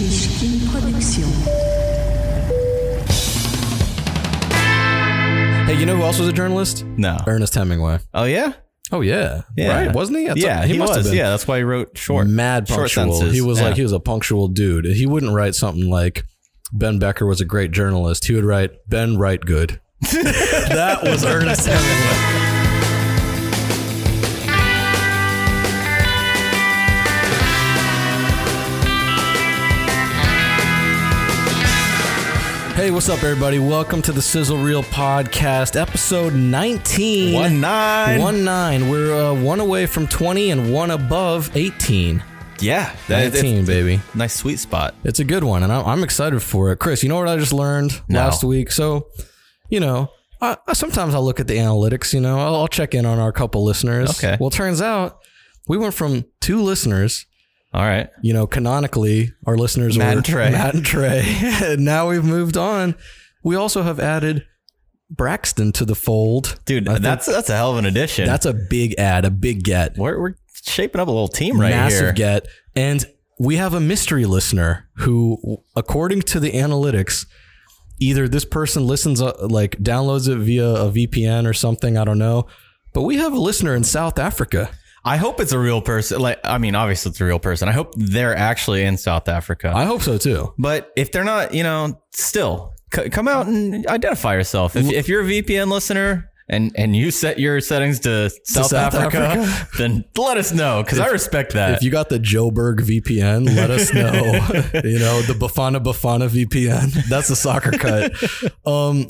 Shishkin Production. Hey, you know who else was a journalist? No. Ernest Hemingway. Oh yeah. Oh yeah, Yeah. right? Wasn't he? That's yeah, a- he, must was. have been Yeah, that's why he wrote short, mad short punctual. sentences. He was Yeah. like he was a punctual dude. He wouldn't write something like Ben Becker was a great journalist. He would write Ben Write Good. that was Ernest Hemingway. Hey, what's up, everybody? Welcome to the Sizzle Reel Podcast, episode 19. one nine. One nine. We're uh, one away from 20 and one above 18. Yeah, that, it's, 19, baby. nice sweet spot. It's a good one, and I'm, I'm excited for it. Chris, you know what I just learned No. last week? So, you know, I, I, sometimes I'll look at the analytics, you know, I'll, I'll check in on our couple listeners. Okay. Well, turns out we went from two listeners. All right. You know, canonically, our listeners Matt were and Trey. Matt and Trey. and now we've moved on. We also have added Braxton to the fold. Dude, I that's that's a hell of an addition. that's a big add, a big get. we're we're shaping up a little team right massive here. get. And we have a mystery listener who, according to the analytics, either this person listens, uh, like downloads it via a VPN or something. I don't know. But we have a listener in South Africa. I hope it's a real person. Like, I mean, obviously it's a real person. I hope they're actually in South Africa. I hope so too. but if they're not, you know, still c- come out and identify yourself. If, if you're a VPN listener and and you set your settings to South, South Africa, Africa? then let us know because I respect that. If you got the Joburg VPN, let us know. you know, the Bafana Bafana VPN. That's the soccer cut. Um,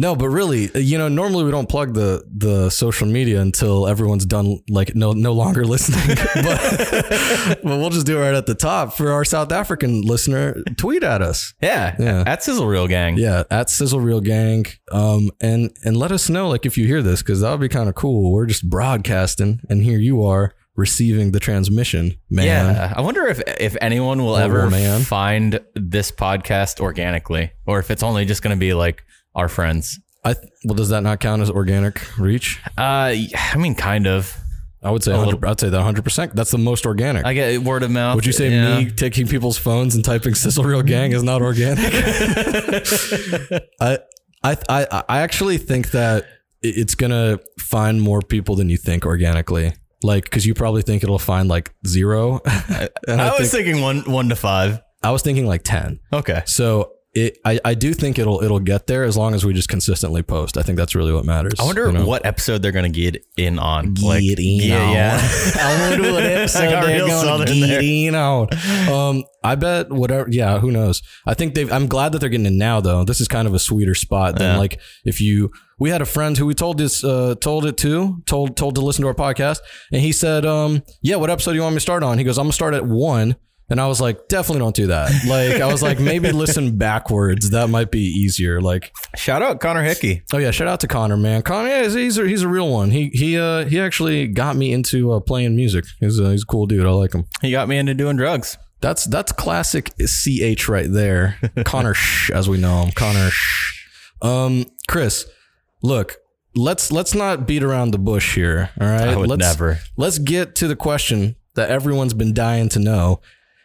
no, but really, you know, normally we don't plug the the social media until everyone's done, like no no longer listening. but, but we'll just do it right at the top for our South African listener. Tweet at us, yeah, Yeah. at Sizzle Reel Gang. yeah, at Sizzle Reel Gang, um, and and let us know like if you hear this because that would be kind of cool. We're just broadcasting, and here you are receiving the transmission, man. Yeah, I wonder if if anyone will ever man. find this podcast organically, or if it's only just going to be like our friends. I th- well, does that not count as organic reach? Uh, I mean, kind of. I would say 100, I'd say that 100. percent That's the most organic. I get word of mouth. would you say yeah. me taking people's phones and typing "Sizzle Reel Gang" is not organic? I, I, I, I actually think that it's gonna find more people than you think organically. Like, because you probably think it'll find like zero. I, I was think, thinking one one to five. I was thinking like ten. Okay. So it, I, I do think it'll it'll get there as long as we just consistently post. I think that's really what matters. I wonder you know? what episode they're going to get in on. Get in yeah, on. yeah. I wonder what episode got they're gonna get there. in on. Um, I bet whatever. Yeah, who knows? I think they've. I'm glad that they're getting in now, though. This is kind of a sweeter spot than Yeah. like if you. We had a friend who we told this, uh, told it to, told told to listen to our podcast, and he said, um, "Yeah, what episode do you want me to start on?" He goes, "I'm gonna start at one." And I was like, definitely don't do that. Like, I was like, maybe listen backwards. That might be easier. Like, Shout out Connor Hickey. Oh yeah, shout out to Connor, man. Connor, yeah, he's, he's a, he's a real one. He he uh he actually got me into uh, playing music. He's a, he's a cool dude. I like him. He got me into doing drugs. That's that's classic ch right there. Connor as we know him. Connor. Um, Chris, look, let's let's not beat around the bush here. All right, I would let's, never. Let's get to the question that everyone's been dying to know.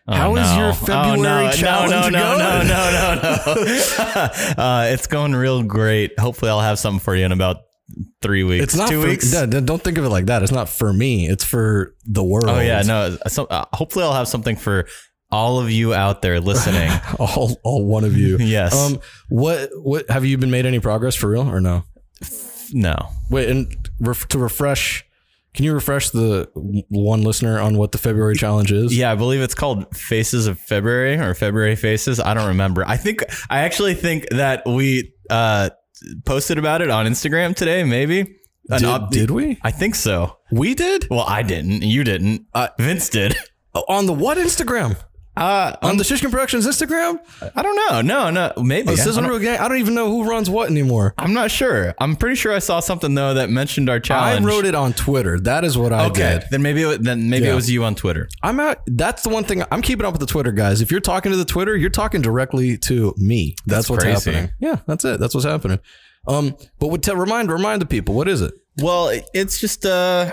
How Oh, is no. your Oh, February no, challenge no, no, going? no, no, no, no, no. uh, it's going real great. Hopefully, I'll have something for you in about three weeks. It's not two for, weeks. Yeah, don't think of it like that. It's not for me. It's for the world. Oh yeah, no. So, uh, hopefully, I'll have something for all of you out there listening. all all one of you. Yes. Um. What what have you been made any progress for real or no? no. Wait, and ref, to refresh, can you refresh the one listener on what the February challenge is? Yeah, I believe it's called Faces of February or February Faces. I don't remember. I think I actually think that we uh, posted about it on Instagram today. Maybe. Did, up- did we? I think so. We did Well, I didn't. You didn't. Uh, Vince did. on the what Instagram? Uh, On the Shishkin Productions Instagram? I don't know. No, no. Maybe. Oh, Sizzle I don't- Reel Gang. I don't even know who runs what anymore. I'm not sure. I'm pretty sure I saw something though that mentioned our challenge. I wrote it on Twitter. That is what I Okay, did. then maybe it, then maybe Yeah. it was you on Twitter. I'm out. That's the one thing I'm keeping up with the Twitter guys. If you're talking to the Twitter, you're talking directly to me. That's, That's what's crazy. happening. Yeah, that's it. That's what's happening. Um, but would tell remind remind the people what is it? Well, it's just uh,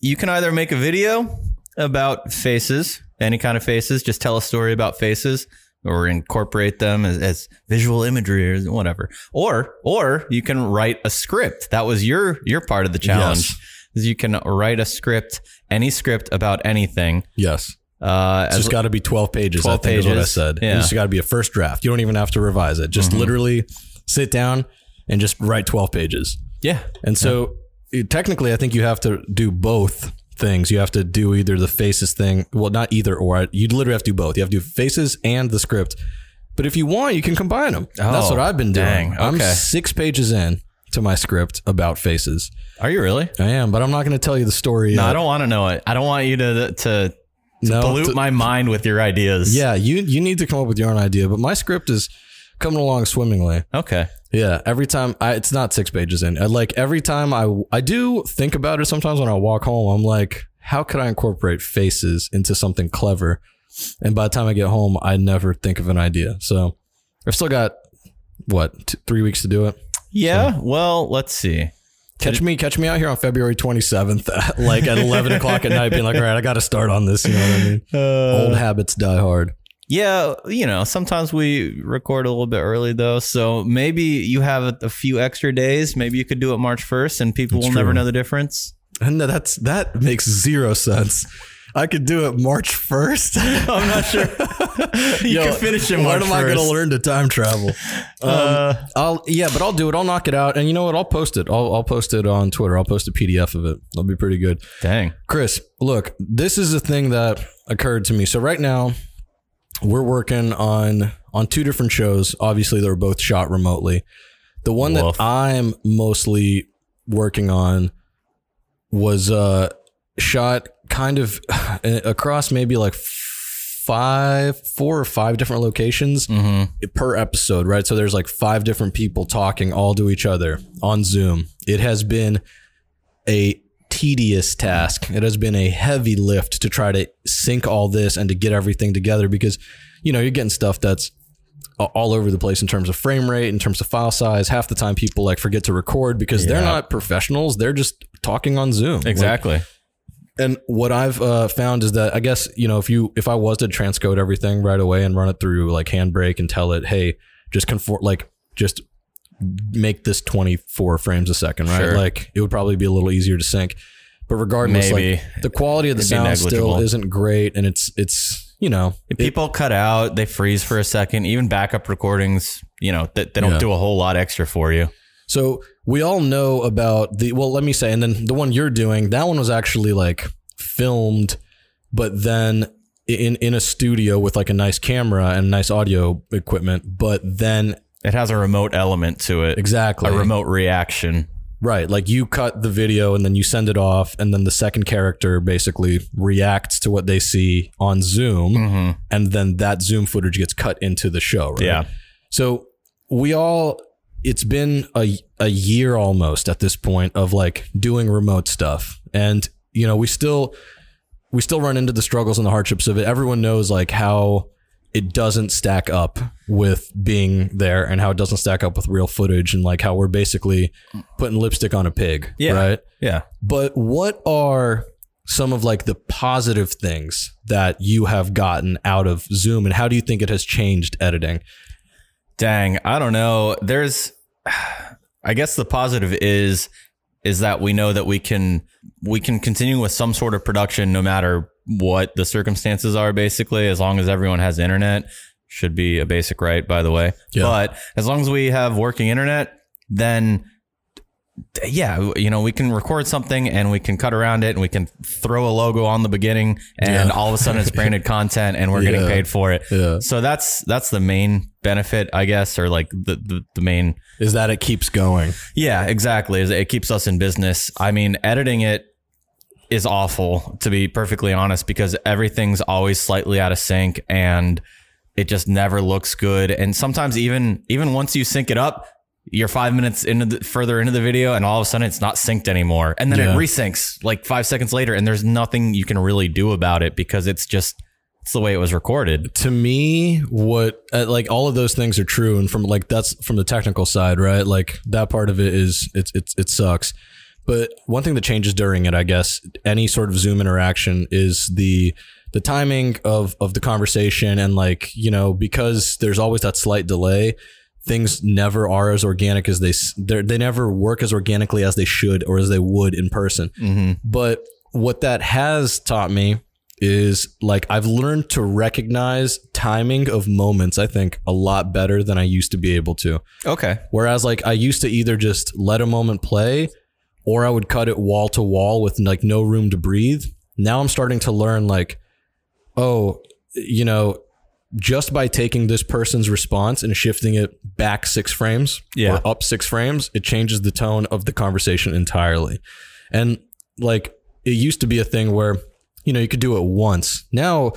you can either make a video about faces any kind of faces. Just tell a story about faces or incorporate them as, as visual imagery or whatever. Or or you can write a script. That was your your part of the challenge. Yes. Is you can write a script, any script about anything. Yes. Uh, It's just got to be 12 pages, 12 I think is what I said. Yeah. It's just got to be a first draft. You don't even have to revise it. Just literally sit down and just write 12 pages. yeah, And so it- technically, I think you have to do both things. You have to do either the faces thing. Well, not either or. You literally have to do both. You have to do faces and the script. But if you want, you can combine them. That's Oh, what I've been doing. dang. I'm six pages in to my script about faces. Are you really? I am, but I'm not going to tell you the story. No, yet. I don't want to know it. I don't want you to to No, pollute to- my mind with your ideas. Yeah, you you need to come up with your own idea. But my script is coming along swimmingly. Okay. Yeah, every time I, it's not six pages in. I, like every time I I do think about it. Sometimes when I walk home, I'm like, how could I incorporate faces into something clever? And by the time I get home, I never think of an idea. So I've still got what t- three weeks to do it. Yeah. Well, let's see. Catch me, catch me out here on February 27th, like at 11 o'clock at night, being like, all right, I got to start on this. You know what I mean? Uh, Old habits die hard. Yeah, you know, sometimes we record a little bit early though, so maybe you have a, few extra days. Maybe you could do it March first, and people will never know the difference. And that's that makes zero sense. I could do it March 1st. I'm not sure. you Yo, can finish it When March am I going to learn to time travel? Uh, I'll yeah, but I'll do it. I'll knock it out, and you know what? I'll post it. I'll I'll post it on Twitter. I'll post a PDF of it. That'll be pretty good. dang. Chris, look, this is a thing that occurred to me. So right now, we're working on on two different shows. Obviously, they're both shot remotely. The one Woof. that I'm mostly working on was uh shot kind of across maybe like five, four or five different locations hmm per episode, right? So there's like five different people talking all to each other on Zoom. It has been a tedious task. It has been a heavy lift to try to sync all this and to get everything together because, you know, you're getting stuff that's all over the place in terms of frame rate, in terms of file size. Half the time people like forget to record because they're not professionals. They're just talking on Zoom. Like, Exactly. and what I've uh, found is that I guess you know if you if I was to transcode everything right away and run it through like Handbrake and tell it, hey, just conform like just make this 24 frames a second, right? Sure. Like it would probably be a little easier to sync. But regardless, Maybe. like the quality of the It'd sound still isn't great, and it's it's you know If people cut out, they freeze for a second. Even backup recordings, you know, they, they don't Yeah. do a whole lot extra for you. So we all know about the well, let me say, and then the one you're doing, that one was actually like filmed, but then in in a studio with like a nice camera and nice audio equipment, but then It has a remote element to it. exactly A remote reaction. right, like you cut the video and then you send it off, and then the second character basically reacts to what they see on Zoom, hmm and then that Zoom footage gets cut into the show. Right? Yeah. So we all it's been a a year almost at this point of like doing remote stuff. And you know, we still we still run into the struggles and the hardships of it. Everyone knows like how it doesn't stack up with being there and how it doesn't stack up with real footage and like how we're basically putting lipstick on a pig, Yeah. right? Yeah. But what are some of like the positive things that you have gotten out of Zoom and how do you think it has changed editing? Dang, I don't know. There's I guess the positive is is that we know that we can we can continue with some sort of production no matter what the circumstances are basically as long as everyone has internet should be a basic right by the way. Yeah. But as long as we have working internet then yeah, you know, we can record something and we can cut around it and we can throw a logo on the beginning and Yeah. all of a sudden it's branded content and we're getting paid for it. Yeah. So that's that's the main benefit, I guess, or like the, the, the main Is that it keeps going. yeah, exactly. is It keeps us in business. I mean, editing it is awful to be perfectly honest because everything's always slightly out of sync and it just never looks good. And sometimes even even once you sync it up, you're five minutes into the, further into the video and all of a sudden it's not synced anymore. And then Yeah. it resyncs like five seconds later and there's nothing you can really do about it because it's just it's the way it was recorded. To me, what uh, like all of those things are true, and from like that's from the technical side, right? Like that part of it is it's it's it sucks. But one thing that changes during it, I guess, any sort of Zoom interaction is the the timing of of the conversation and like you know because there's always that slight delay things never are as organic as they they never work as organically as they should or as they would in person Mm-hmm. but what that has taught me is like I've learned to recognize timing of moments I think a lot better than I used to be able to Okay. Whereas like I used to either just let a moment play or I would cut it wall to wall with like no room to breathe. Now I'm starting to learn like, oh, you know, just by taking this person's response and shifting it back six frames Yeah. or up six frames, it changes the tone of the conversation entirely. And like it used to be a thing where, you know, you could do it once. Now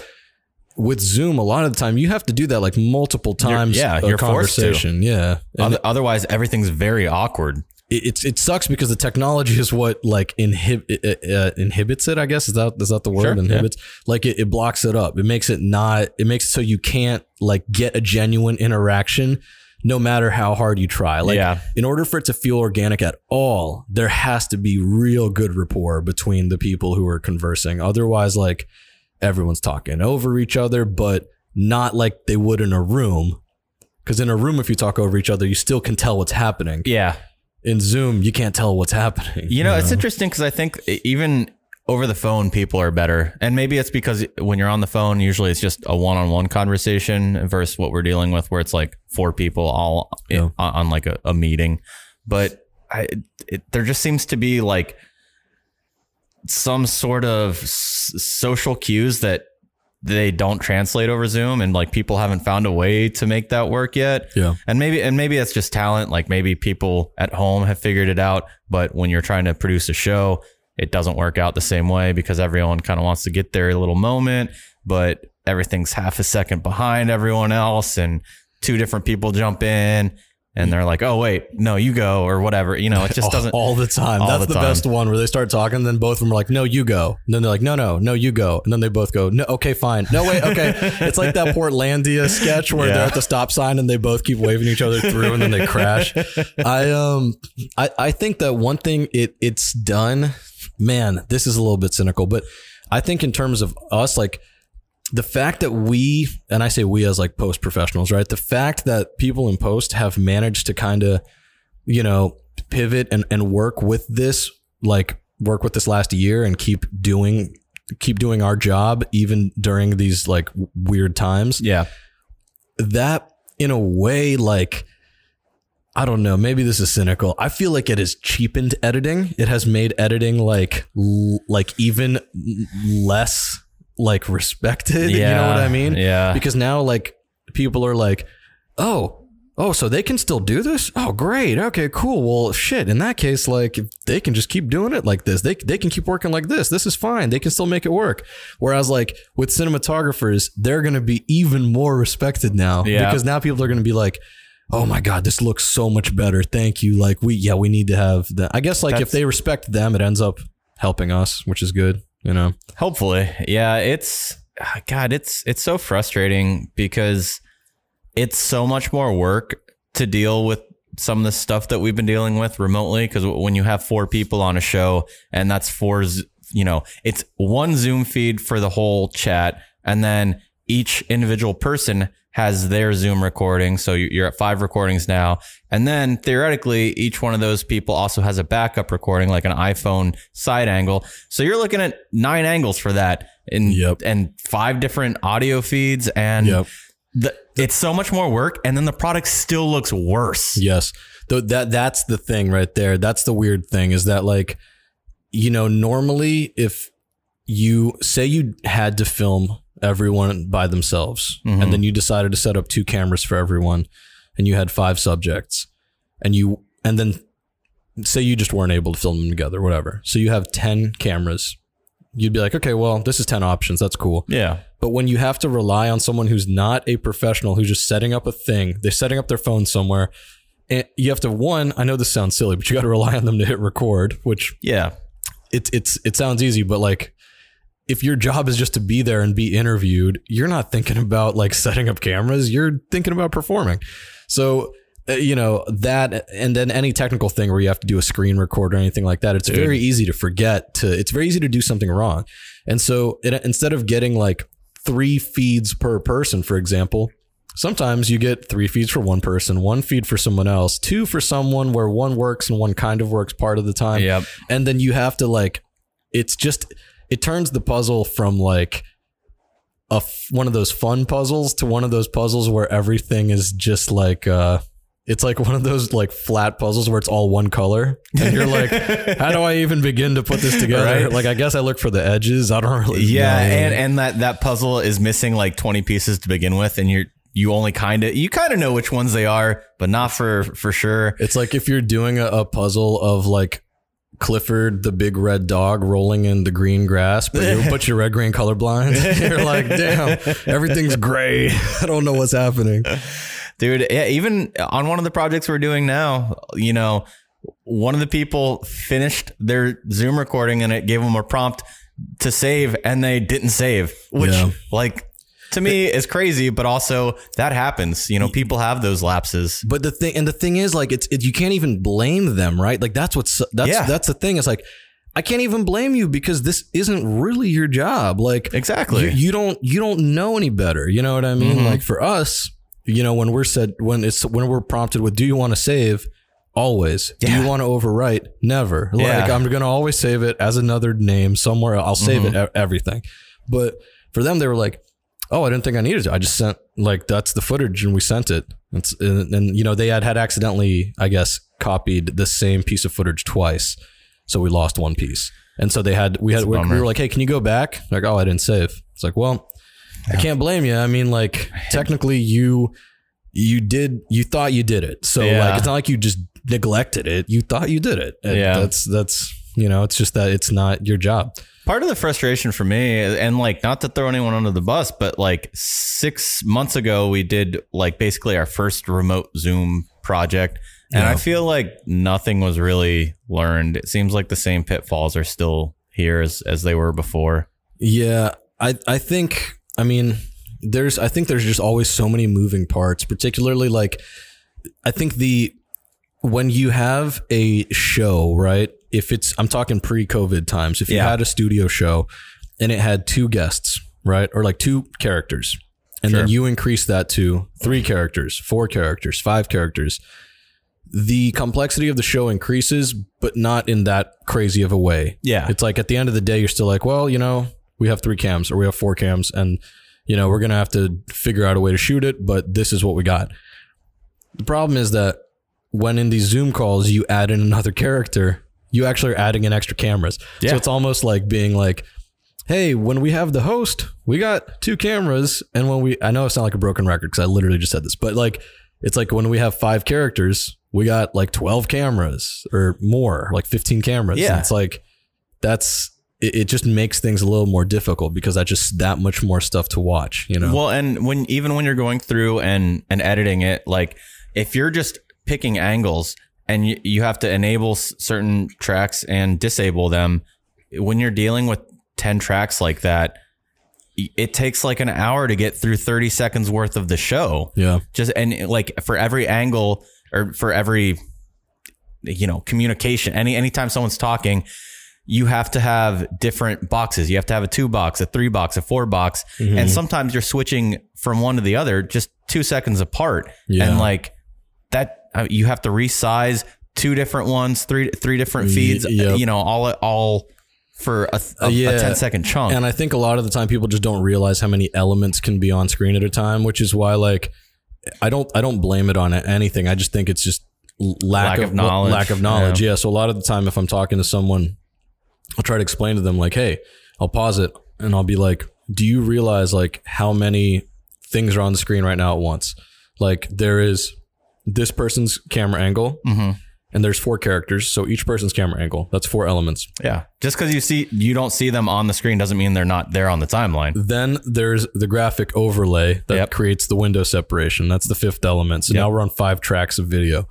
with Zoom, a lot of the time you have to do that like multiple times. yeah, you're forced to. conversation. Yeah. And Otherwise, everything's very awkward. It, it's it sucks because the technology is what like inhib- uh, uh, inhibits it. I guess is that is that the word Sure, yeah. inhibits? Like it, it blocks it up. It makes it not. It makes it so you can't like get a genuine interaction, no matter how hard you try. Like Yeah. in order for it to feel organic at all, there has to be real good rapport between the people who are conversing. Otherwise, like everyone's talking over each other, but not like they would in a room. Because in a room, if you talk over each other, you still can tell what's happening Yeah. In Zoom, you can't tell what's happening. You know, it's interesting because I think even over the phone, people are better. And maybe it's because when you're on the phone, usually it's just a one on one conversation versus what we're dealing with, where it's like four people all Yeah. on, on like a, a meeting. But I, it, there just seems to be like some sort of s- social cues that they don't translate over Zoom and like people haven't found a way to make that work yet. Yeah. And maybe and maybe that's just talent. Like maybe people at home have figured it out, but when you're trying to produce a show, it doesn't work out the same way because everyone kind of wants to get their little moment, but everything's half a second behind everyone else and two different people jump in and they're like, "Oh wait, no, you go" or whatever. You know, it just doesn't all the time. all That's the the, time. best one where they start talking, and then both of them are like, "No, you go." And then they're like, "No, no, no, you go." And then they both go, "No, okay, fine. No, wait, okay." it's like that Portlandia sketch where Yeah. they're at the stop sign and they both keep waving each other through, and then they crash. I um, I I think that one thing it it's done. Man, this is a little bit cynical, but I think in terms of us, like the fact that we and I say we as like post professionals, right? The fact that people in post have managed to kind of, you know, pivot and, and work with this, like work with this last year and keep doing keep doing our job even during these like weird times. Yeah. That in a way, like I don't know, maybe this is cynical. I feel like it has cheapened editing. It has made editing like l- like even less like respected. you know what I mean? Yeah. because now like people are like oh oh so they can still do this? Oh great. Okay cool. Well shit. In that case like they can just keep doing it like this they, they can keep working like this. This is fine. They can still make it work. Whereas like with cinematographers they're going to be even more respected now Yeah. because now people are going to be like oh my god this looks so much better. Thank you. Like we yeah we need to have that i guess like if they respect them it ends up helping us which is good you know Hopefully. Yeah, it's ah, god, it's it's so frustrating because it's so much more work to deal with some of the stuff that we've been dealing with remotely because when you have four people on a show and that's four you know, it's one Zoom feed for the whole chat and then each individual person has their Zoom recording. So you- you're at five recordings now. And then theoretically, each one of those people also has a backup recording, like an iPhone side angle. So you're looking at nine angles for that and, Yep. and five different audio feeds. And Yep. the, it's so much more work. And then the product still looks worse. Yes. Though that that's the thing right there. That's the weird thing is that like you know normally if you say you had to film everyone by themselves and mm-hmm. then you decided to set up two cameras for everyone and you had five subjects and you and then say you just weren't able to film them together whatever. So you have 10 cameras. You'd be like, "Okay, well, this is 10 options. That's cool." Yeah. But when you have to rely on someone who's not a professional, who's just setting up a thing, they're setting up their phone somewhere. And you have to one. I know this sounds silly, but you got to rely on them to hit record, which Yeah. it's it's it sounds easy, but like if your job is just to be there and be interviewed, you're not thinking about like setting up cameras. You're thinking about performing. So uh, you know that, and then any technical thing where you have to do a screen record or anything like that, it's very easy to forget. To it's very easy to do something wrong. And so it, instead of getting like three feeds per person, for example, sometimes you get three feeds for one person, one feed for someone else, two for someone where one works and one kind of works part of the time. Yep. And then you have to like, it's just, it turns the puzzle from like, a f- one of those fun puzzles to one of those puzzles where everything is just like uh it's like one of those like flat puzzles where it's all one color and you're like how do i even begin to put this together Right. like i guess i look for the edges i don't really Yeah, know. and and that that puzzle is missing like 20 pieces to begin with and you're you only kind of you kind of know which ones they are, but not for for sure. it's like if you're doing a, a puzzle of like clifford the big red dog rolling in the green grass but you're, but you're red green colorblind. You're like damn everything's gray. I don't know what's happening. Dude, yeah, even on one of the projects we're doing now, you know, one of the people finished their Zoom recording and it gave them a prompt to save and they didn't save, which Yeah. like to me is crazy, but also that happens. You know, people have those lapses. But the thing and the thing is like it's it, you can't even blame them, right? Like that's what's that's Yeah. that's the thing. It's like I can't even blame you because this isn't really your job. Like Exactly. you, you don't you don't know any better. You know what I mean? Mhm. Like for us, you know, when we're said when it's when we're prompted with do you want to save? Always. Do you want to overwrite? Never. Like Yeah. I'm gonna always save it as another name somewhere. I'll save Mm-hmm. it everything. But for them, they were like, "Oh, I didn't think I needed to. I just sent like that's the footage, and we sent it." It's, and, and you know they had had accidentally, I guess, copied the same piece of footage twice, so we lost one piece. And so they had we had a we were like, "Hey, can you go back?" Like, "Oh, I didn't save." It's like, well, I can't blame you. I mean, like technically, you you did you thought you did it, so Yeah. like it's not like you just neglected it. You thought you did it. And Yeah. that's that's you know it's just that it's not your job. Part of the frustration for me, and like not to throw anyone under the bus, but like six months ago, we did like basically our first remote Zoom project. And Yeah. I feel like nothing was really learned. It seems like the same pitfalls are still here as, as they were before. Yeah, I I think I mean there's I think there's just always so many moving parts, particularly like I think the when you have a show, right? If it's I'm talking pre-COVID times, if you Yeah. had a studio show and it had two guests, right? Or like two characters. And then you increase that to three characters, four characters, five characters. The complexity of the show increases, but not in that crazy of a way. Yeah. It's like at the end of the day, you're still like, well, you know, we have three cams or we have four cams, and you know, we're gonna have to figure out a way to shoot it, but this is what we got. The problem is that when in these Zoom calls you add in another character, you actually are adding in extra cameras. Yeah. So it's almost like being like, hey, when we have the host, we got two cameras, and when we, I know it's not like a broken record because I literally just said this, but like, it's like when we have five characters, we got like 12 cameras or more, like 15 cameras. Yeah. And it's like, that's, it, it just makes things a little more difficult because that's just that much more stuff to watch, you know? Well, and when even when you're going through and and editing it, like if you're just picking angles and you, you have to enable certain tracks and disable them, when you're dealing with 10 tracks like that, it takes like an hour to get through 30 seconds worth of the show. yeah. Just and like for every angle or for every you know communication any anytime someone's talking you have to have different boxes you have to have a two box a three box a four box Mm-hmm. and sometimes you're switching from one to the other just two seconds apart Yeah. and like that you have to resize two different ones three three different feeds yep. you know all all for a, a, Uh, yeah. a 10 second chunk And I think a lot of the time people just don't realize how many elements can be on screen at a time, which is why like I don't I don't blame it on anything. I just think it's just lack, Lack of, of knowledge. Lack of knowledge. Yeah. So a lot of the time, if I'm talking to someone, I'll try to explain to them like, "Hey, I'll pause it and I'll be like, do you realize like how many things are on the screen right now at once? Like there is this person's camera angle." Mhm. And there's four characters, so each person's camera angle. That's four elements. yeah just because you see you don't see them on the screen doesn't mean they're not there on the timeline Then there's the graphic overlay that Yep. creates the window separation. That's the fifth element. So now we're on five tracks of video.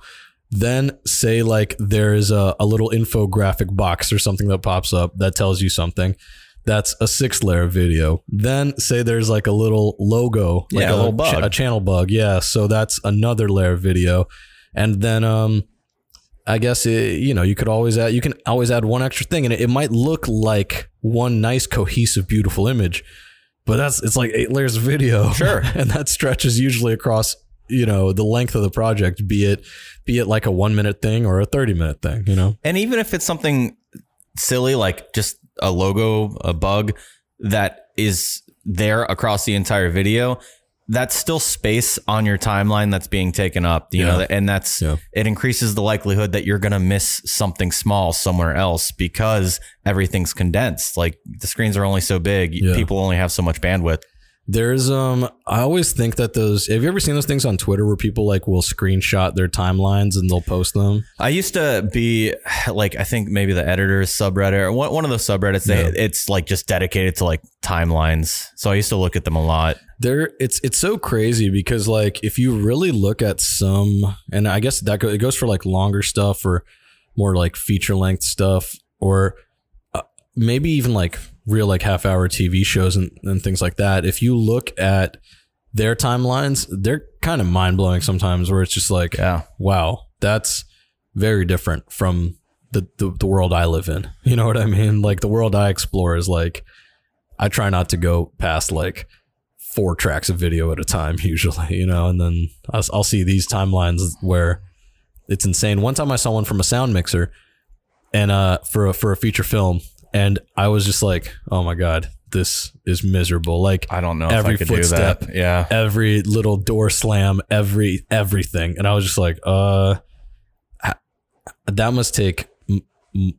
Then say like there is a, a little infographic box or something that pops up that tells you something. That's a six layer video. Then say there's like a little logo, like Yeah, a little bug. a channel bug. Yeah. So that's another layer of video. And then um I guess it, you know you could always add you can always add one extra thing, and it, it might look like one nice cohesive beautiful image, but that's it's like eight layers of video, Sure. and that stretches usually across you know the length of the project, be it be it like a one minute thing or a thirty minute thing, you know. And even if it's something silly like just a logo, a bug that is there across the entire video, that's still space on your timeline that's being taken up, you Yeah. know, and that's Yeah. it increases the likelihood that you're going to miss something small somewhere else because everything's condensed. Like the screens are only so big, Yeah. people only have so much bandwidth. There's um I always think that those have you ever seen those things on Twitter where people like will screenshot their timelines and they'll post them? I used to be like I think maybe the editors subreddit or one, one of those subreddits. They, Yeah. It's like just dedicated to like timelines. So I used to look at them a lot. There it's it's so crazy because like if you really look at some and I guess that go, it goes for like longer stuff or more like feature length stuff or uh, maybe even like real like half hour TV shows and, and things like that. If you look at their timelines, they're kind of mind blowing sometimes where it's just like Yeah. wow, that's very different from the, the the world I live in. You know what I mean? Like the world I explore is like I try not to go past like four tracks of video at a time usually, you know, and then I'll, I'll see these timelines where it's insane. One time I saw one from a sound mixer and uh for a for a feature film and I was just like, "Oh my god, this is miserable." Like I don't know Every if I could do footstep. that. Yeah. every little door slam, every everything, and I was just like, "Uh that must take m- m-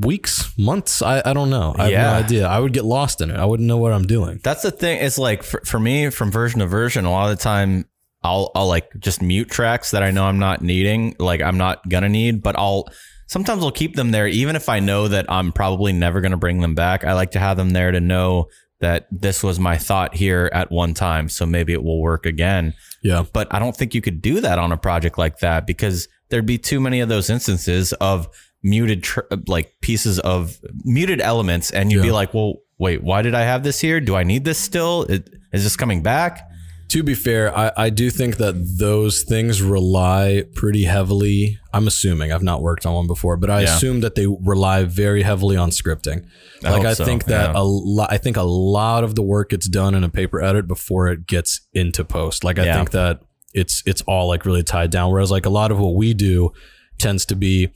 weeks, months. I, I don't know. I have Yeah. no idea. I would get lost in it. I wouldn't know what I'm doing. That's the thing. It's like for, for me, from version to version, a lot of the time I'll I'll like just mute tracks that I know I'm not needing, like I'm not gonna need, but I'll sometimes I'll keep them there even if I know that I'm probably never gonna bring them back. I like to have them there to know that this was my thought here at one time, so maybe it will work again. Yeah. But I don't think you could do that on a project like that because there'd be too many of those instances of muted tr- like pieces of muted elements and you'd be like, "Well, wait, why did I have this here? Do I need this still? It- Is this coming back?" To be fair, I, I do think that those things rely pretty heavily. I'm assuming I've not worked on one before, but I Yeah. assume that they rely very heavily on scripting. I like I so, think that yeah. a lot. I think a lot of the work gets done in a paper edit before it gets into post. Like I Yeah. think that it's it's all like really tied down. Whereas like a lot of what we do tends to be.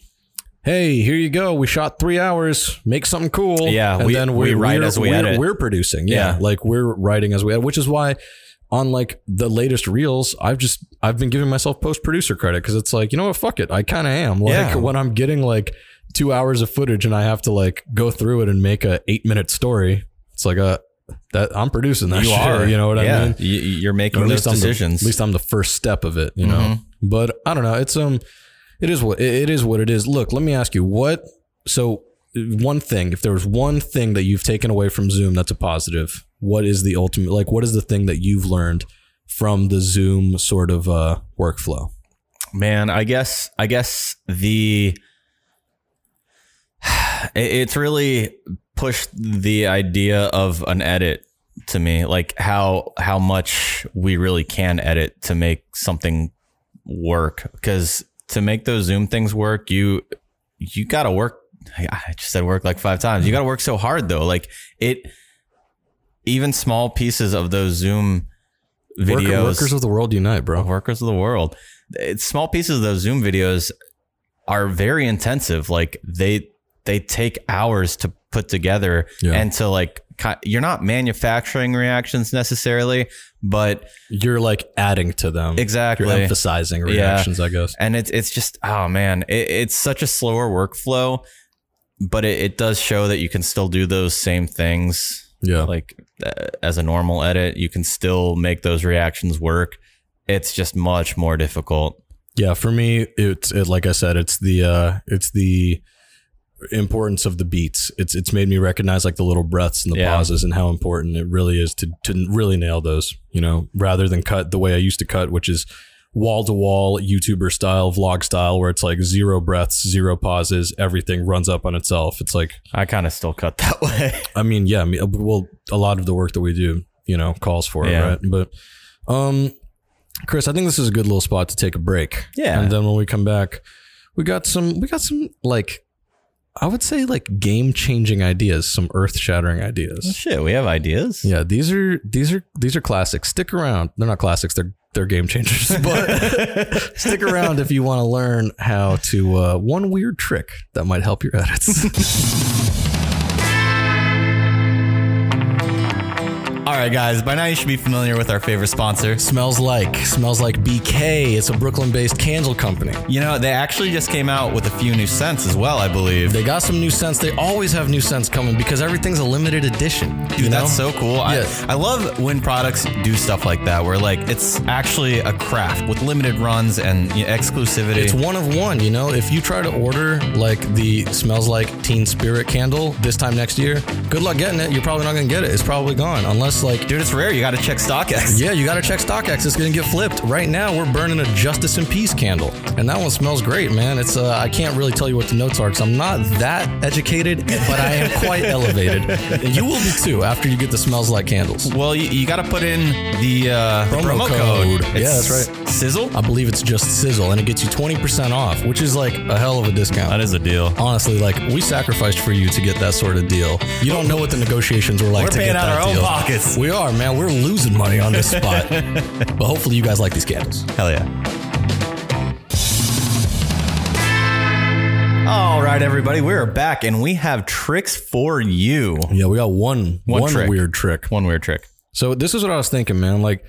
Hey, here you go. We shot three hours. Make something cool. Yeah, and we- then we we're, write we're- as we we're, edit. We're producing. Yeah, Yeah. like we're writing as we edit, which is why on like the latest reels, I've just I've been giving myself post producer credit because it's like you know what, fuck it, I kind of am. Like Yeah. when I'm getting like two hours of footage and I have to like go through it and make a eight minute story, it's like a that I'm producing that you shit. are. You know what yeah. I mean? You, you're Or making at those least I'm the, decisions. Mm-hmm. at least I'm the first step of it. You know, but I don't know. It's um, it is what it is. What it is. Look, let me ask you what. So one thing, if there was one thing that you've taken away from Zoom that's a positive, what is the ultimate? Like, what is the thing that you've learned from the Zoom sort of uh, workflow? Man, I guess I guess the it's really pushed the idea of an edit to me, like how how much we really can edit to make something work. Because to make those Zoom things work, you you got to work. I just said work like five times. You got to work so hard though. Like it, even small pieces of those Zoom videos workers of the world unite, bro. workers of the world. It's small pieces of those Zoom videos are very intensive. Like they they take hours to put together Yeah. and to like you're not manufacturing reactions necessarily, but You're like adding to them. exactly. You're emphasizing reactions, I guess. and it's it's just oh man, it, it's such a slower workflow, but it, it does show that you can still do those same things Yeah. like as a normal edit. You can still make those reactions work. It's just much more difficult. Yeah, for me, it's it, like I said, it's the uh, it's the importance of the beats. It's it's made me recognize like the little breaths and the Yeah. pauses and how important it really is to to really nail those. You know, rather than cut the way I used to cut, which is wall to wall YouTuber style, vlog style, where it's like zero breaths, zero pauses, everything runs up on itself. It's like, I kind of still cut that way. I mean, yeah, well, a lot of the work that we do, you know, calls for it, right? But, um, Chris, I think this is a good little spot to take a break. Yeah. And then when we come back, we got some we got some like I would say like game changing ideas, some earth shattering ideas. Shit, we have ideas. Yeah, these are these are these are classics. Stick around. They're not classics. They're they're game changers. But stick around if you want to learn how to uh, one weird trick that might help your edits. right, guys. By now you should be familiar with our favorite sponsor. smells like smells like BK. It's a Brooklyn-based candle company. You know, they actually just came out with a few new scents as well, I believe. They got some new scents. They always have new scents coming because everything's a limited edition. Dude, you know? that's so cool. Yeah. I, I love when products do stuff like that, where like it's actually a craft with limited runs and you know, exclusivity. It's one of one, you know. If you try to order like the smells like Teen Spirit candle this time next year, good luck getting it. You're probably not gonna get it. It's probably gone unless like Dude, it's rare. You got to check StockX. yeah, you got to check StockX. It's gonna get flipped. Right now, we're burning a Justice and Peace candle, and that one smells great, man. It's uh, I can't really tell you what the notes are because I'm not that educated, but I am quite elevated. And you will be too after you get the smells like candles. Well, you, you got to put in the, uh, the Promo promo, code. code. Yeah, that's right. Sizzle. I believe it's just sizzle, and it gets you 20% off, which is like a hell of a discount. That is a deal. Honestly, like we sacrificed for you to get that sort of deal. You don't know what the negotiations were like We're to paying get out that our own deal. pockets. We are, man. We're losing money on this spot. but hopefully, you guys like these candles. Hell yeah. All right, everybody, we're back and we have tricks for you. Yeah, we got one One one trick. weird trick. One weird trick. So this is what I was thinking, man. Like,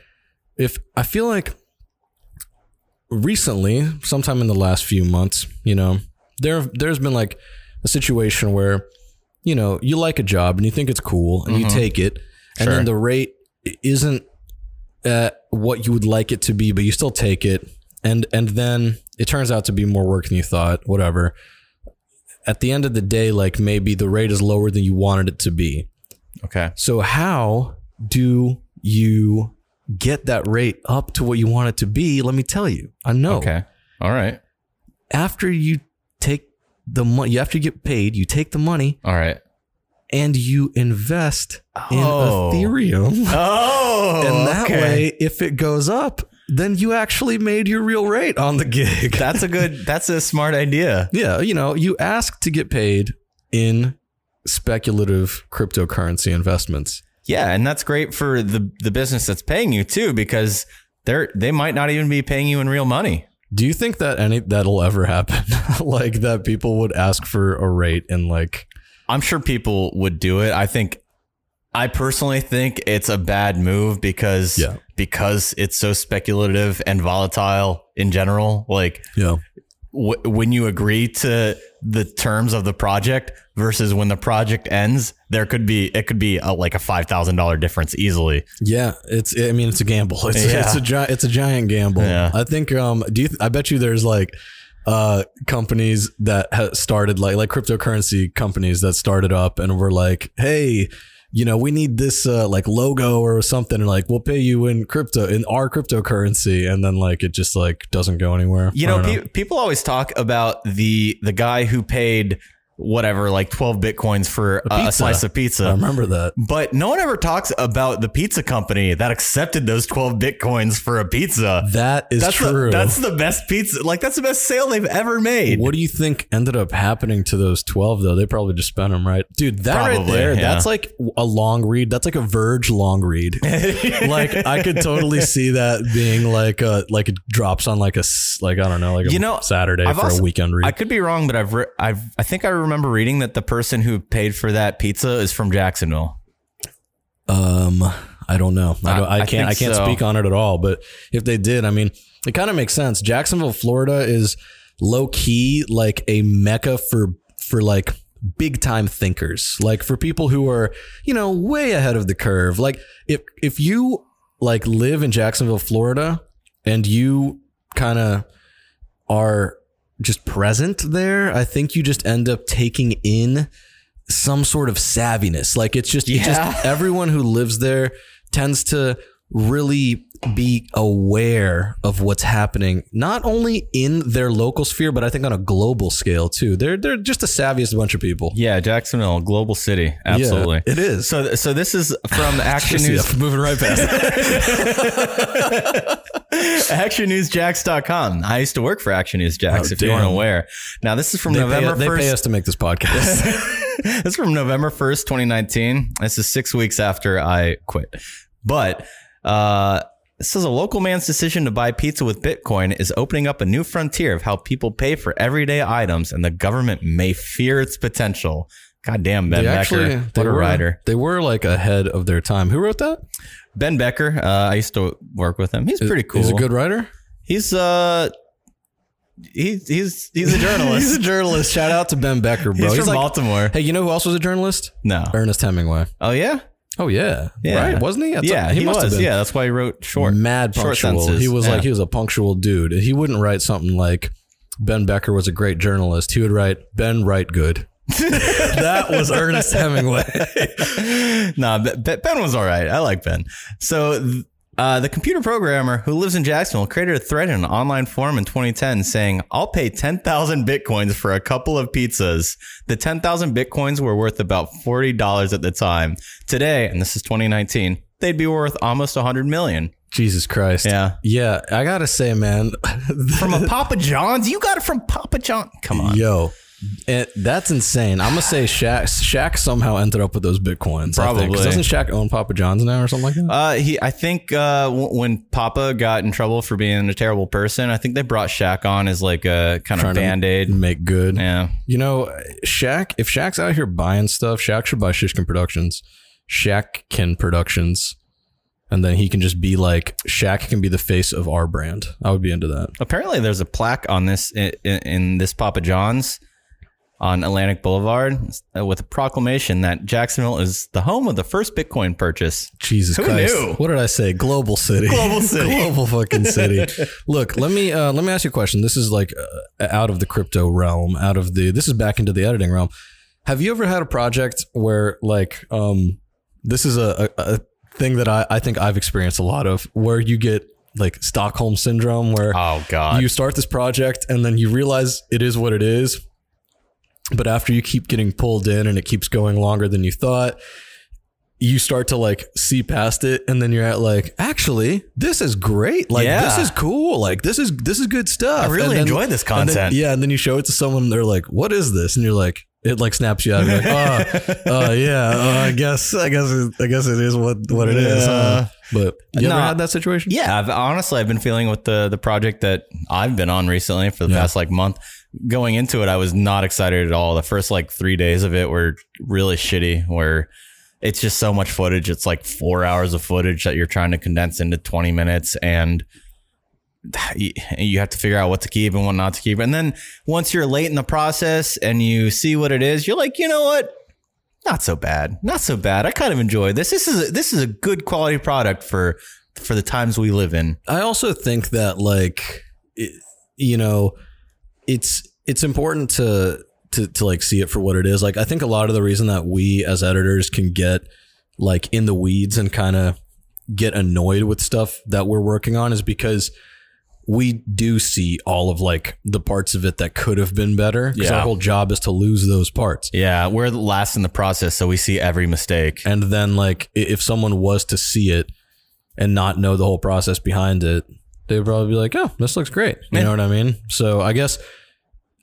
if I feel like recently, sometime in the last few months, you know, there there's been like a situation where, you know, you like a job and you think it's cool and you mm-hmm. take it, and Sure. then the rate isn't at what you would like it to be, but you still take it, and and then it turns out to be more work than you thought. Whatever. At the end of the day, like maybe the rate is lower than you wanted it to be. Okay. So how do you get that rate up to what you want it to be? Let me tell you. I know. Okay. All right. After you take the money, after you get paid, you take the money All right. And you invest in Oh. Ethereum. Oh, and that way, if it goes up, then you actually made your real rate on the gig. that's a good. That's a smart idea. yeah, you know, you ask to get paid in speculative cryptocurrency investments. Yeah, and that's great for the the business that's paying you too, because they're they might not even be paying you in real money. Do you think that any that'll ever happen? like that people would ask for a rate in like I'm sure people would do it. I think I personally think it's a bad move because Yeah. because it's so speculative and volatile in general. Like yeah. w- when you agree to the terms of the project versus when the project ends, there could be it could be a, like a five thousand dollar difference easily. Yeah, it's I mean it's a gamble. It's Yeah. it's a giant it's a giant gamble. Yeah. I think um do you I bet you there's like uh companies that ha- started like like cryptocurrency companies that started up and were like, "Hey, you know, we need this uh, like logo or something. And like we'll pay you in crypto in our cryptocurrency. And then like it just like doesn't go anywhere. You I know, pe- people always talk about the the guy who paid whatever like 12 bitcoins for a, a slice of pizza. I remember that. But no one ever talks about the pizza company that accepted those 12 bitcoins for a pizza. That is That's true. the, that's the best pizza. Like that's the best sale they've ever made. What do you think ended up happening to those 12 though? They probably just spent them, right? Dude, that right there, yeah. that's like a long read. That's like a Verge long read. like I could totally see that being like a like it drops on like a, like I don't know, like a You know, Saturday I've for also- a weekend read. I could be wrong, but I've re- I've I think I remember reading that the person who paid for that pizza is from Jacksonville. Um, I don't know. I, don't, I, I can't. think I can't so. speak on it at all. But if they did, I mean, it kind of makes sense. Jacksonville, Florida, is low key like a mecca for for like big time thinkers. Like for people who are you know way ahead of the curve. Like if if you like live in Jacksonville, Florida, and you kind of are just present there, I think you just end up taking in some sort of savviness. Like it's just, Yeah. just everyone who lives there tends to really be aware of what's happening, not only in their local sphere, but I think on a global scale too. They're they're just the savviest bunch of people. Yeah, Jacksonville, global city. Absolutely. Yeah, it is. So so this is from Action News moving right past. that. actionnewsjax.com. I used to work for Action News Jax, Oh, if you weren't damn. aware. Now this is from They, November pay, they 1st. pay us to make this podcast. this is from November 1st, 2019. This is six weeks after I quit. But uh, it says a local man's decision to buy pizza with Bitcoin is opening up a new frontier of how people pay for everyday items, and the government may fear its potential. God damn, Ben They Becker. actually, what they a were, writer. They were like ahead of their time. Who wrote that? Ben Becker, uh, I used to work with him. He's pretty cool. He's a good writer. He's uh he's he's he's a journalist. He's a journalist. Shout out to Ben Becker, bro. He's from like, Baltimore. hey, you know who else was a journalist? No. Ernest Hemingway. Oh yeah? Oh yeah, Yeah. right? Wasn't he? That's yeah, a- he, must have was. been. Yeah, that's why he wrote short. mad short punctual. sentences. He was Yeah. like he was a punctual dude. He wouldn't write something like Ben Becker was a great journalist. He would write Ben Write Good. that was Ernest Hemingway. nah, Be- Be- Ben was all right. I like Ben. So uh, the computer programmer who lives in Jacksonville created a thread in an online forum in 2010 saying, I'll pay 10,000 bitcoins for a couple of pizzas. The 10,000 bitcoins were worth about $40 at the time. Today, and this is 2019, they'd be worth almost 100 million. Jesus Christ. Yeah. Yeah, I gotta say, man. From a Papa John's? You got it from Papa John. Come on. Yo, it, that's insane. I'm gonna say Shaq. Shaq somehow ended up with those bitcoins. I think. Probably. doesn't Shaq own Papa John's now or something like that? Uh, he, I think uh, w- when Papa got in trouble for being a terrible person, I think they brought Shaq on as like a kind of Trying band aid. Make good. Yeah, You know, Shaq. If Shaq's out here buying stuff, Shaq should buy Shishkin Productions, Shaq can Productions, and then he can just be like Shaq can be the face of our brand. I would be into that. apparently there's a plaque on this in, in this Papa John's on Atlantic Boulevard uh, with a proclamation that Jacksonville is the home of the first Bitcoin purchase. Jesus Who Christ! knew? What did I say? Global city. Global city. Global fucking city. Look, let me uh, let me ask you a question. This is like uh, out of the crypto realm, out of the. This is back into the editing realm. Have you ever had a project where like um this is a, a, a thing that I, I think I've experienced a lot of where you get like Stockholm syndrome where Oh God! you start this project and then you realize it is what it is. But after you keep getting pulled in and it keeps going longer than you thought, you start to like see past it and then you're at like, actually, this is great. Like Yeah. this is cool. Like this is this is good stuff. I really then- enjoy this and then- content. yeah, and then you show it to someone they're like, "What is this?" And you're like, it like snaps you out. You're like, "Oh, uh, yeah, uh, I guess I guess it, I guess it is what what it is." huh?" Yeah. But you ever had that situation? Yeah, I've, honestly, I've been feeling with the the project that I've been on recently for the Yeah. past like month. Going into it, I was not excited at all. The first like three days of it were really shitty. Where it's just so much footage. It's like four hours of footage that you're trying to condense into 20 minutes, and you have to figure out what to keep and what not to keep. And then once you're late in the process and you see what it is, you're like, you know what? Not so bad. Not so bad. I kind of enjoy this. This is a, this is a good quality product for for the times we live in. I also think that like it, you know it's it's important to to to like see it for what it is. Like I think a lot of the reason that we as editors can get like in the weeds and kind of get annoyed with stuff that we're working on is because we do see all of like the parts of it that could have been better because Yeah. our whole job is to lose those parts. Yeah, we're the last in the process, so we see every mistake. And then like if someone was to see it and not know the whole process behind it, they would probably be like, "Oh, this looks great." You Yeah. know what I mean? So I guess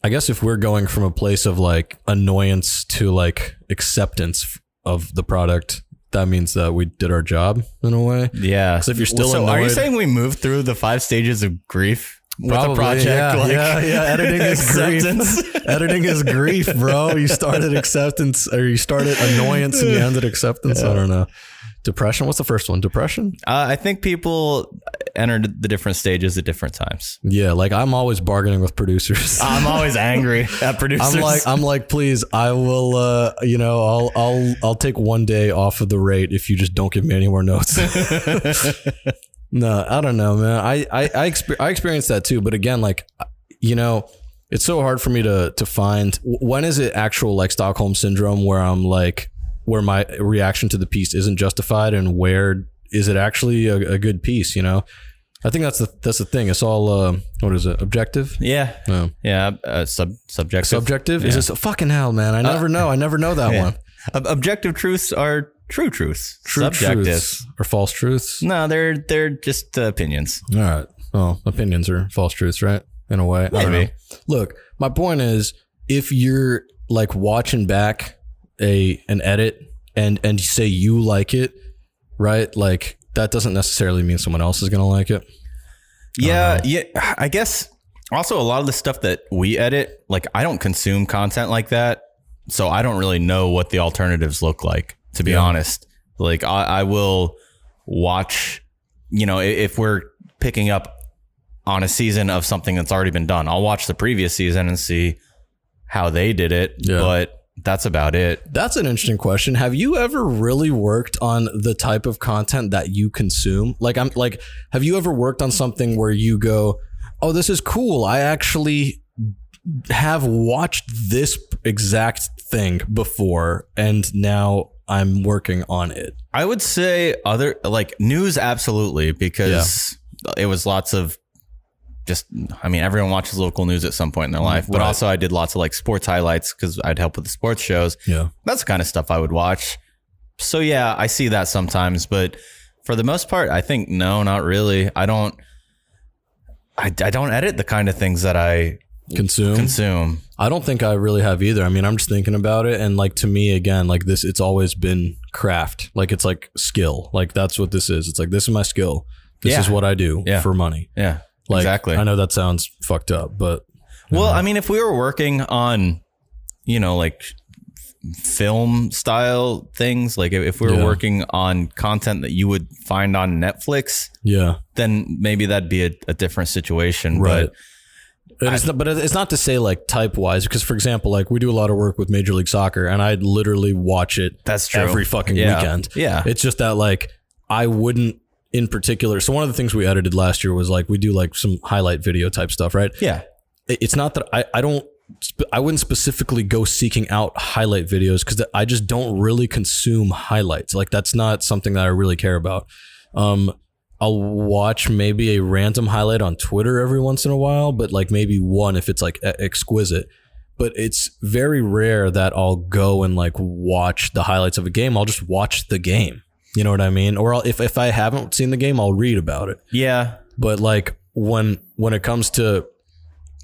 I guess if we're going from a place of like annoyance to like acceptance of the product, that means that we did our job in a way. Yeah. So if you're still so, are you saying we moved through the five stages of grief with Probably, a project? yeah, like yeah, yeah. Editing is grief. Editing is grief, bro. You started acceptance, or you started annoyance, and you ended acceptance. I don't know. Depression. What's the first one? Depression. Uh, I think people entered the different stages at different times. Yeah, like I'm always bargaining with producers. I'm always angry at producers. I'm like, I'm like, please, I will, uh, you know, I'll, I'll, I'll take one day off of the rate if you just don't give me any more notes. no, I don't know, man. I, I, I, exper- I experienced that too, but again, like, you know, it's so hard for me to, to find when is it actual like Stockholm syndrome where I'm like, where my reaction to the piece isn't justified and where is it actually a, a good piece? You know, I think that's the that's the thing. It's all uh, what is it? Objective. Yeah. No. Yeah. Uh, sub subjective. Subjective? Is this fucking hell, man? I never know. I never know that Yeah. one. Ob- objective truths are true truths. True Subjective. truths or false truths? No, they're they're just uh, opinions. All right. Well, opinions are false truths, right? In a way. I don't Maybe. know. Look, my point is, if you're like watching back a an edit and and say you like it, right? Like that doesn't necessarily mean someone else is gonna like it. Yeah, uh-huh. yeah. I guess also a lot of the stuff that we edit, like I don't consume content like that, so I don't really know what the alternatives look like. To be Yeah. honest, like I, I will watch. You know, if we're picking up on a season of something that's already been done, I'll watch the previous season and see how they did it. Yeah. But that's about it. That's an interesting question. Have you ever really worked on the type of content that you consume? Like I'm like have you ever worked on something where you go, "Oh, this is cool. I actually have watched this exact thing before and now I'm working on it." I would say other like news absolutely because it was lots of just I mean everyone watches local news at some point in their life, but Right. also I did lots of like sports highlights because I'd help with the sports shows. Yeah. That's the kind of stuff I would watch. So yeah, I see that sometimes, but for the most part, I think no, not really. I don't. I, I don't edit the kind of things that I Consume. consume. I don't think I really have either. I mean, I'm just thinking about it and like to me again, like this it's always been craft. Like it's like skill. Like that's what this is. It's like this is my skill. This Yeah. is what I do Yeah. for money. Yeah, Like, exactly. I know that sounds fucked up, but Well, I mean, if we were working on, you know, like film style things, like if- if we were Yeah. working on content that you would find on Netflix, yeah, then maybe that'd be a, a different situation. right. But And it's not, but it's not to say like type wise, because for example, like we do a lot of work with Major League Soccer, and I literally watch it That's true. every fucking Yeah. weekend. Yeah. it's just that like I wouldn't in particular. So one of the things we edited last year was like we do like some highlight video type stuff, right? yeah, it's not that I, I don't I wouldn't specifically go seeking out highlight videos because I just don't really consume highlights. Like that's not something that I really care about. Um, I'll watch maybe a random highlight on Twitter every once in a while, but like maybe one if it's like exquisite. But it's very rare that I'll go and like watch the highlights of a game. I'll just watch the game. You know what I mean? Or I'll, if if I haven't seen the game, I'll read about it. Yeah, but like when when it comes to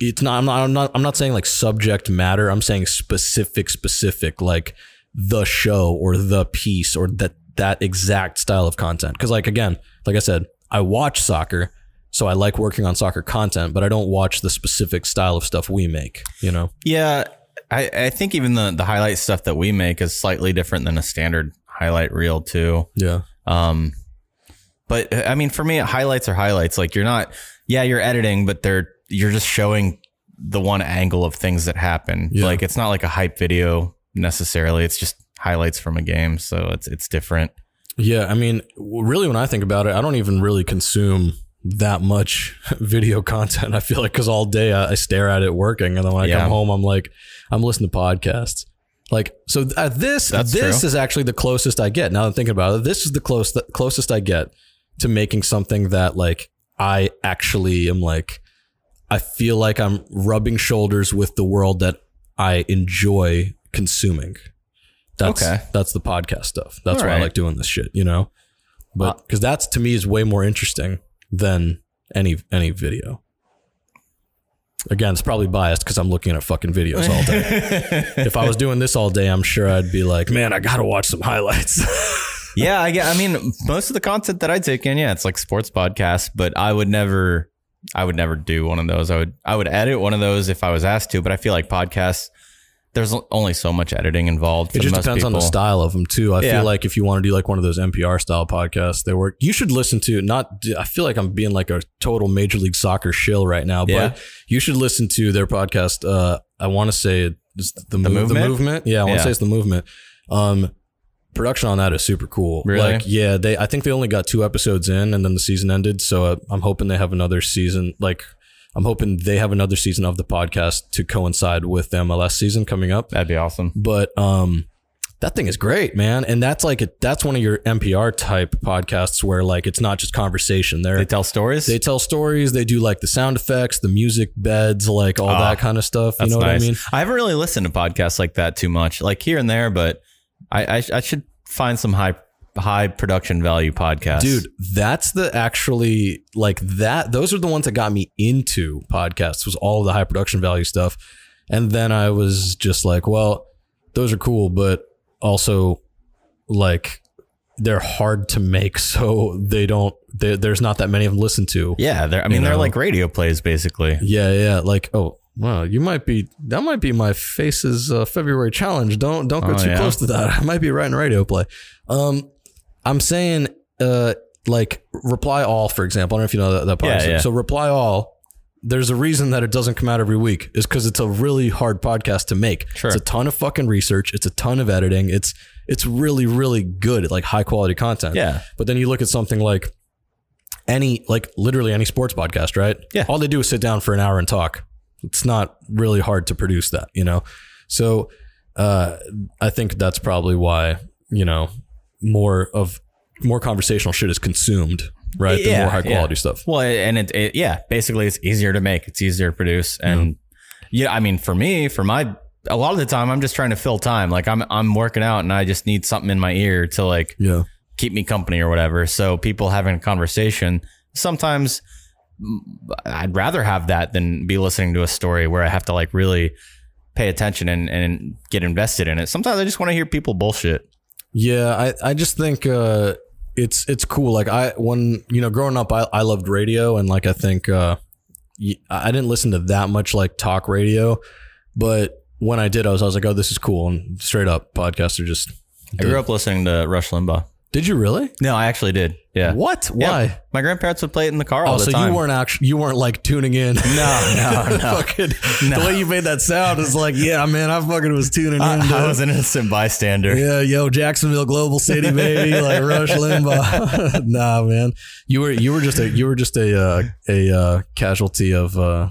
it's not I'm not I'm not I'm not saying like subject matter. I'm saying specific specific like the show or the piece or that that exact style of content. Cuz like again like I said I watch soccer so I like working on soccer content but I don't watch the specific style of stuff we make you know? Yeah. I, I think even the the highlight stuff that we make is slightly different than a standard highlight reel too. yeah Um, but I mean, for me, highlights are highlights. Like you're not, yeah, you're editing, but they're you're just showing the one angle of things that happen. Yeah. Like it's not like a hype video necessarily. It's just highlights from a game, so it's it's different. Yeah, I mean, really, when I think about it, I don't even really consume that much video content. I feel like because all day I, I stare at it working, and then when I Yeah. come home, I'm like, I'm listening to podcasts. Like, so uh, this That's this true. is actually the closest I get. Now that I'm thinking about it, this is the close the closest I get to making something that like I actually am like, I feel like I'm rubbing shoulders with the world that I enjoy consuming. That's Okay. that's the podcast stuff. That's All why I like doing this shit, you know. But because that's to me is way more interesting than any any video. Again, it's probably biased because I'm looking at fucking videos all day. if I was doing this all day, I'm sure I'd be like, man, I gotta watch some highlights. yeah, I get. I mean, most of the content that I take in, yeah, it's like sports podcasts, but I would never, I would never do one of those. I would, I would edit one of those if I was asked to, but I feel like podcasts, there's only so much editing involved. For it just depends on the style of them too. I Yeah. feel like if you want to do like one of those NPR style podcasts, they work. You should listen to not. I feel like I'm being like a total Major League Soccer shill right now, but Yeah. you should listen to their podcast. Uh, I want to say it's the, move, Movement? the movement. Yeah, I want to Yeah. say it's the movement. Um, production on that is super cool. Really? Like, yeah, they. I think they only got two episodes in, and then the season ended. So uh, I'm hoping they have another season. Like, I'm hoping they have another season of the podcast to coincide with the MLS season coming up That'd be awesome. but um that thing is great, man. And that's like a, that's one of your NPR type podcasts where like it's not just conversation. They're, They tell stories. they tell stories. They do like the sound effects, the music beds, like all that kind of stuff. You know what nice. I mean? I haven't really listened to podcasts like that too much, like here and there, but I I, I should find some high high production value podcasts. Dude, that's the actually like that. Those are the ones that got me into podcasts. Was all the high production value stuff, and then I was just like, well, those are cool, but also like they're hard to make, so they don't. They, there's not that many of them to listen to. Yeah, they're I mean You they're like radio plays basically. Yeah, yeah. Like, oh, wow, you might be. That might be my face's uh, February challenge. Don't don't go Oh, too yeah? close to that. I might be writing a radio play. Um, I'm saying, uh, like reply all, for example. I don't know if you know that, that podcast. Yeah, yeah. So reply all. There's a reason that it doesn't come out every week is because it's a really hard podcast to make. Sure. It's a ton of fucking research. It's a ton of editing. It's it's really really good, like high quality content. Yeah. But then you look at something like any, like literally any sports podcast, right? Yeah. All they do is sit down for an hour and talk. It's not really hard to produce that, you know? So uh, I think that's probably why, you know, more of more conversational shit is consumed, right? Than more high quality yeah. stuff. Well, and it, it yeah, basically it's easier to make, it's easier to produce, and yeah, I mean for me, for my a lot of the time, I'm just trying to fill time. Like I'm I'm working out, and I just need something in my ear to like Yeah. keep me company or whatever. So people having a conversation sometimes. mm, I'd rather have that than be listening to a story where I have to like really pay attention and, and get invested in it. Sometimes I just want to hear people bullshit. Yeah, I, I just think uh, it's it's cool. Like I when you know growing up, I, I loved radio and like I think uh, I didn't listen to that much like talk radio, but when I did, I was I was like, oh, this is cool. And straight up, podcasts are just. I grew up listening to Rush Limbaugh. Did you really? No, I actually did. Yeah. What? Yeah. Why? My grandparents would play it in the car all Oh, the so time. you weren't actually you weren't like tuning in. No, no, no. fucking, The way you made that sound is like, yeah, man, I fucking was tuning in. I, dude. I was an innocent bystander. Yeah, yo, Jacksonville, Global City, baby, like Rush Limbaugh. nah, man, you were you were just a you were just a uh, a uh, casualty of uh,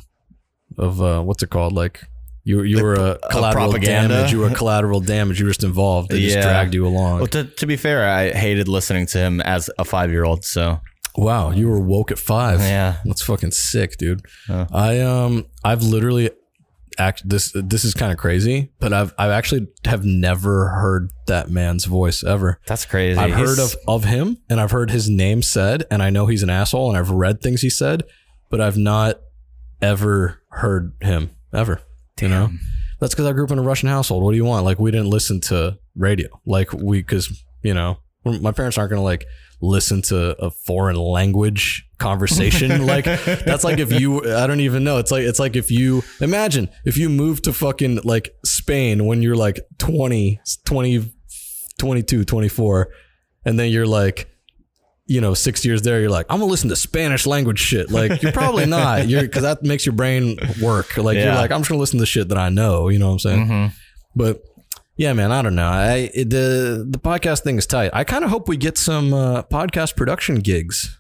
of uh, what's it called? Like you were you were a collateral propaganda? damage. You were collateral damage. You were just involved. They just dragged you along. Well, to, to be fair, I hated listening to him as a five year old. So Wow, you were woke at five. yeah, That's fucking sick, dude. Oh. I um I've literally act this this is kind of crazy, but I've I've actually have never heard that man's voice ever. that's crazy. I've heard of of him and I've heard his name said and I know he's an asshole and I've read things he said, but I've not ever heard him ever. You know? That's because I grew up in a Russian household. What do you want? Like we didn't listen to radio. Like we because, you know, my parents aren't gonna like listen to a foreign language conversation. like that's like if you I don't even know. It's like it's like if you imagine if you move to fucking like Spain when you're like 20, 20 22, 24, and then you're like, you know, six years there, you're like, I'm gonna listen to Spanish language shit. Like, you're probably not. You're because that makes your brain work. Like, you're like, I'm just gonna listen to the shit that I know. You know what I'm saying? Mhm. But yeah, man, I don't know. I it, the the podcast thing is tight. I kind of hope we get some uh, podcast production gigs.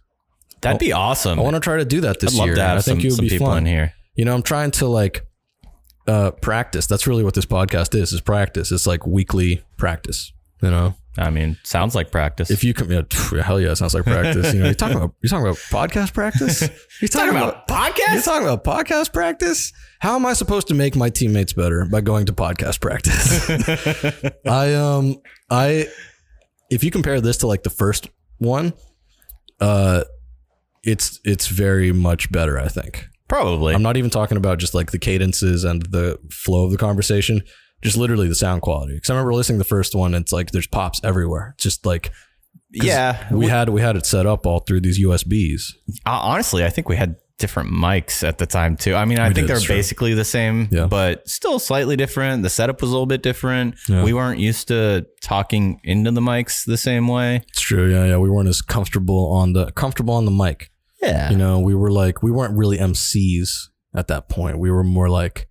That'd be awesome. I want to try to do that this I'd year. I think it would be people fun. in here. You know, I'm trying to like uh, practice. That's really what this podcast is. Is practice. It's like weekly practice. You know. I mean, sounds like practice. If you come, yeah, pff, hell yeah, it sounds like practice. You know, you're talking about you're talking about podcast practice. You're talking, about, You're podcast, talking about podcast practice. How am I supposed to make my teammates better by going to podcast practice? I um I if you compare this to like the first one, uh, it's it's very much better. I think. probably. I'm not even talking about just like the cadences and the flow of the conversation. Just literally the sound quality. Because I remember listening to the first one. It's like there's pops everywhere. It's just like yeah. we had we had it set up all through these USBs. Uh, honestly, I think we had different mics at the time too. I mean, I We think did, they're it's true. basically the same, Yeah. but still slightly different. The setup was a little bit different. Yeah. We weren't used to talking into the mics the same way. It's true. Yeah, yeah. We weren't as comfortable on the comfortable on the mic. Yeah. You know, we were like we weren't really MCs at that point. We were more like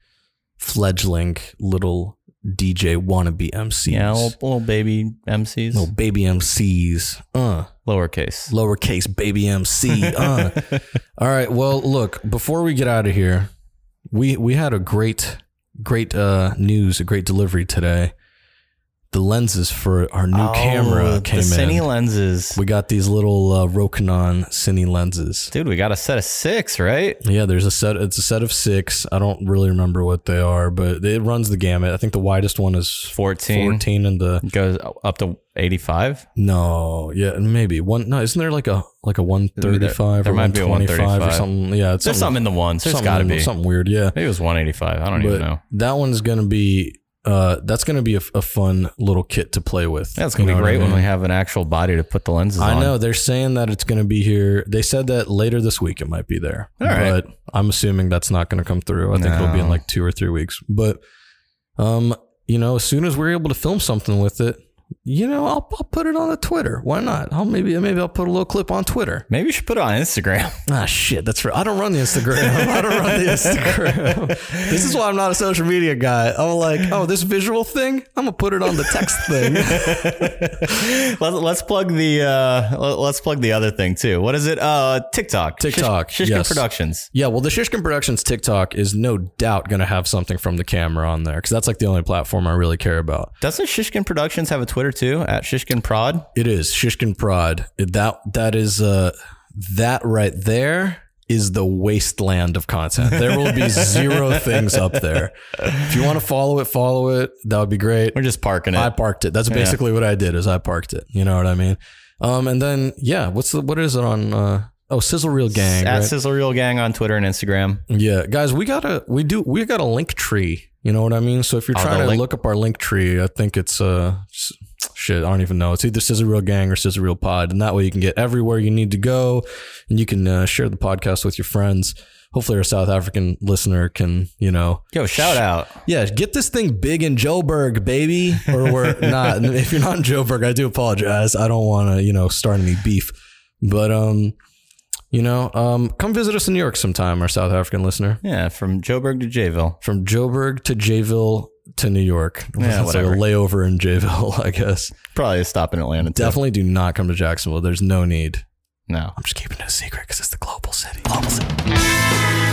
fledgling little DJ wannabe MCs. yeah, little, little baby MCs, little baby MCs. Uh. lowercase. lowercase baby MC. Uh. All right. Well, look, before we get out of here, we we had a great great uh, news, a great delivery today. The lenses for our new camera came Oh, the Cine in. lenses. We got these little uh, Rokinon Cine lenses. Dude, we got a set of six, right? Yeah, there's a set. It's a set of six. I don't really remember what they are, but it runs the gamut. I think the widest one is 14. 14, and the Goes up to 85. no, yeah, maybe one. No, isn't there like a like a 135 There or might be a 125 or something? Yeah, it's There's something in the ones. There's something, got to be. something weird. Yeah, Maybe it was 185. I don't even know. that one's gonna be. Uh, that's gonna be a, a fun little kit to play with. Yeah, it's gonna be what I great when we have an actual body to put the lenses I on. I know they're saying that it's going to be here. They said that later this week it might be there, All right. but I'm assuming that's not going to come through. I think it'll be in like two or three weeks. But, um, you know, as soon as we're able to film something with it, you know, I'll, I'll put it on the Twitter. Why not? I'll maybe maybe I'll put a little clip on Twitter. Maybe you should put it on Instagram. Ah, shit, that's right. I don't run the Instagram. I don't run the Instagram. this is why I'm not a social media guy. I'm like, oh, this visual thing, I'm gonna put it on the text thing. let's, let's plug the uh, let- let's plug the other thing too. What is it? Uh, TikTok. TikTok, Shish, Shishkin yes. Productions. Yeah, well, the Shishkin Productions TikTok is no doubt going to have something from the camera on there because that's like the only platform I really care about. Doesn't Shishkin Productions have a Twitter too at Shishkin Prod? It is Shishkin Prod. That that is uh that right there is the wasteland of content. There will be zero things up there. If you want to follow it, follow it. That would be great. We're just parking it. I parked it. That's basically what I did. Is I parked it. You know what I mean? Um, and then yeah, what's the what is it on? Uh, oh, Sizzle Reel Gang. at right? Sizzle Reel Gang on Twitter and Instagram. Yeah, guys, we got a we do we got a link tree. You know what I mean? So if you're Oh, trying to link- look up our link tree, I think it's uh shit. I don't even know. It's either Sizzle Reel Gang or Sizzle Reel Pod, and that way you can get everywhere you need to go, and you can uh, share the podcast with your friends. Hopefully, our South African listener can you know Yo, shout out. yeah, get this thing big in Joburg, baby. Or we're not. if you're not in Joburg, I do apologize. I don't want to, you know, start any beef. But um, you know, um, come visit us in New York sometime, our South African listener. Yeah, from Joburg to Jayville. From Joburg to Jayville to New York. Yeah, It's like a layover in Jayville, I guess. Probably a stop in Atlanta too. Definitely do not come to Jacksonville. There's no need. No. I'm just keeping it a secret because it's the global city. Global city.